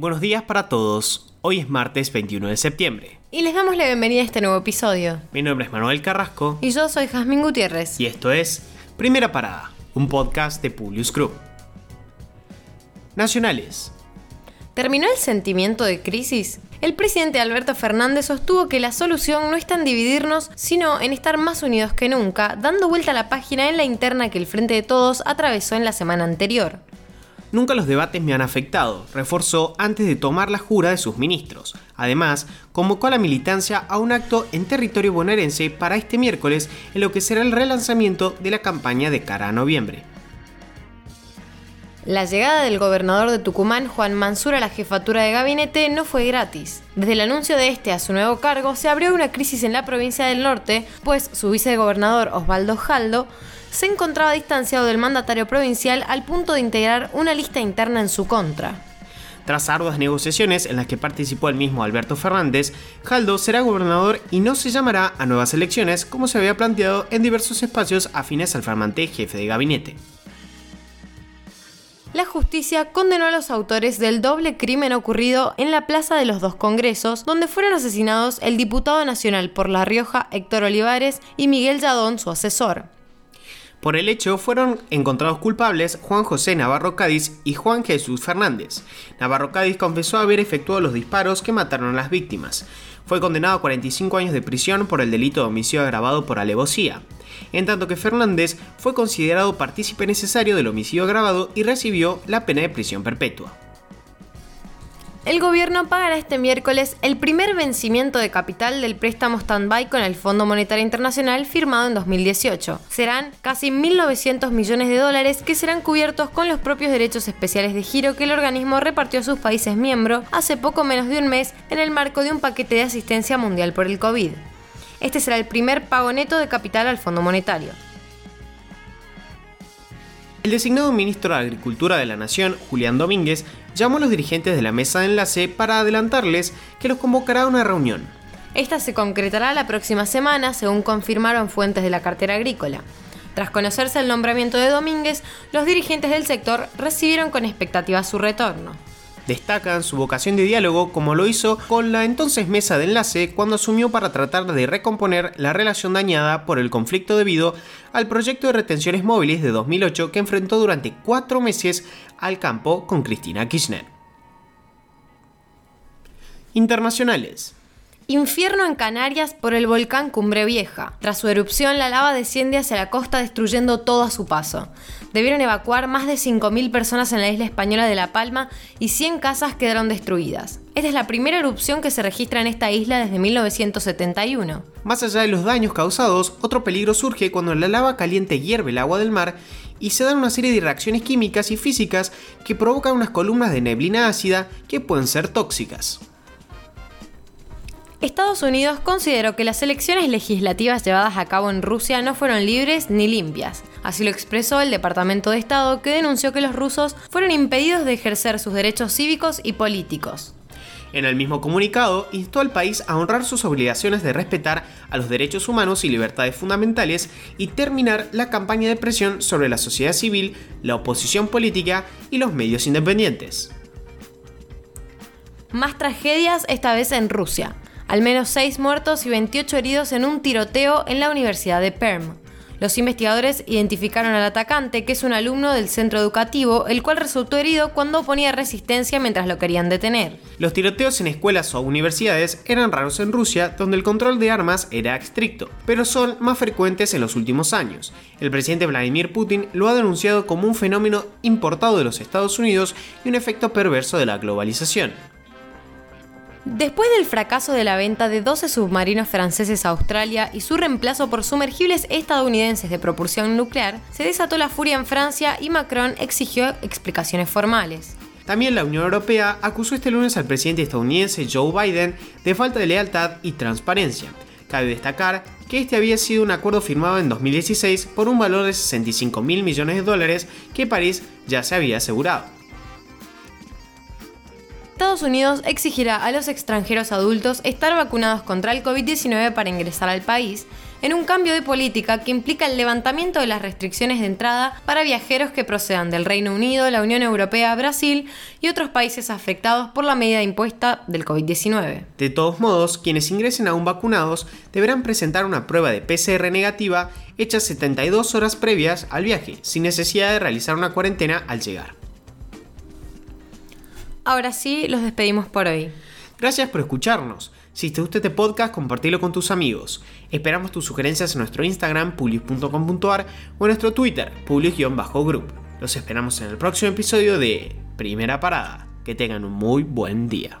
Buenos días para todos. Hoy es martes 21 de septiembre. Y les damos la bienvenida a este nuevo episodio. Mi nombre es Manuel Carrasco. Y yo soy Jazmín Gutiérrez. Y esto es Primera Parada, un podcast de Publius Group. Nacionales. ¿Terminó el sentimiento de crisis? El presidente Alberto Fernández sostuvo que la solución no está en dividirnos, sino en estar más unidos que nunca, dando vuelta a la página en la interna que el Frente de Todos atravesó en la semana anterior. Nunca los debates me han afectado, reforzó antes de tomar la jura de sus ministros. Además, convocó a la militancia a un acto en territorio bonaerense para este miércoles en lo que será el relanzamiento de la campaña de cara a noviembre. La llegada del gobernador de Tucumán, Juan Mansur, a la jefatura de gabinete no fue gratis. Desde el anuncio de este a su nuevo cargo, se abrió una crisis en la provincia del norte, pues su vicegobernador Osvaldo Jaldo se encontraba distanciado del mandatario provincial al punto de integrar una lista interna en su contra. Tras arduas negociaciones en las que participó el mismo Alberto Fernández, Jaldo será gobernador y no se llamará a nuevas elecciones como se había planteado en diversos espacios afines al flamante jefe de gabinete. La justicia condenó a los autores del doble crimen ocurrido en la Plaza de los Dos Congresos, donde fueron asesinados el diputado nacional por La Rioja Héctor Olivares y Miguel Yadón, su asesor. Por el hecho fueron encontrados culpables Juan José Navarro Cádiz y Juan Jesús Fernández. Navarro Cádiz confesó haber efectuado los disparos que mataron a las víctimas. Fue condenado a 45 años de prisión por el delito de homicidio agravado por alevosía, en tanto que Fernández fue considerado partícipe necesario del homicidio agravado y recibió la pena de prisión perpetua el gobierno pagará este miércoles el primer vencimiento de capital del préstamo stand-by con el Fondo Monetario Internacional firmado en 2018. Serán casi 1.900 millones de dólares que serán cubiertos con los propios derechos especiales de giro que el organismo repartió a sus países miembros hace poco menos de un mes en el marco de un paquete de asistencia mundial por el COVID. Este será el primer pago neto de capital al Fondo Monetario. El designado ministro de Agricultura de la Nación, Julián Domínguez, llamó a los dirigentes de la mesa de enlace para adelantarles que los convocará a una reunión. Esta se concretará la próxima semana, según confirmaron fuentes de la cartera agrícola. Tras conocerse el nombramiento de Domínguez, los dirigentes del sector recibieron con expectativa su retorno destacan su vocación de diálogo como lo hizo con la entonces mesa de enlace cuando asumió para tratar de recomponer la relación dañada por el conflicto debido al proyecto de retenciones móviles de 2008 que enfrentó durante cuatro meses al campo con Cristina Kirchner. Internacionales. Infierno en Canarias por el volcán Cumbre Vieja. Tras su erupción, la lava desciende hacia la costa destruyendo todo a su paso. Debieron evacuar más de 5.000 personas en la isla española de La Palma y 100 casas quedaron destruidas. Esta es la primera erupción que se registra en esta isla desde 1971. Más allá de los daños causados, otro peligro surge cuando la lava caliente hierve el agua del mar y se dan una serie de reacciones químicas y físicas que provocan unas columnas de neblina ácida que pueden ser tóxicas. Estados Unidos consideró que las elecciones legislativas llevadas a cabo en Rusia no fueron libres ni limpias. Así lo expresó el Departamento de Estado, que denunció que los rusos fueron impedidos de ejercer sus derechos cívicos y políticos. En el mismo comunicado, instó al país a honrar sus obligaciones de respetar a los derechos humanos y libertades fundamentales y terminar la campaña de presión sobre la sociedad civil, la oposición política y los medios independientes. Más tragedias esta vez en Rusia al menos 6 muertos y 28 heridos en un tiroteo en la Universidad de Perm. Los investigadores identificaron al atacante, que es un alumno del centro educativo, el cual resultó herido cuando oponía resistencia mientras lo querían detener. Los tiroteos en escuelas o universidades eran raros en Rusia, donde el control de armas era estricto, pero son más frecuentes en los últimos años. El presidente Vladimir Putin lo ha denunciado como un fenómeno importado de los Estados Unidos y un efecto perverso de la globalización. Después del fracaso de la venta de 12 submarinos franceses a Australia y su reemplazo por sumergibles estadounidenses de propulsión nuclear, se desató la furia en Francia y Macron exigió explicaciones formales. También la Unión Europea acusó este lunes al presidente estadounidense Joe Biden de falta de lealtad y transparencia. Cabe destacar que este había sido un acuerdo firmado en 2016 por un valor de 65 mil millones de dólares que París ya se había asegurado. Estados Unidos exigirá a los extranjeros adultos estar vacunados contra el COVID-19 para ingresar al país, en un cambio de política que implica el levantamiento de las restricciones de entrada para viajeros que procedan del Reino Unido, la Unión Europea, Brasil y otros países afectados por la medida impuesta del COVID-19. De todos modos, quienes ingresen aún vacunados deberán presentar una prueba de PCR negativa hecha 72 horas previas al viaje, sin necesidad de realizar una cuarentena al llegar. Ahora sí, los despedimos por hoy. Gracias por escucharnos. Si te gusta este podcast, compartilo con tus amigos. Esperamos tus sugerencias en nuestro Instagram, publius.com.ar o en nuestro Twitter, publius-group. Los esperamos en el próximo episodio de Primera Parada. Que tengan un muy buen día.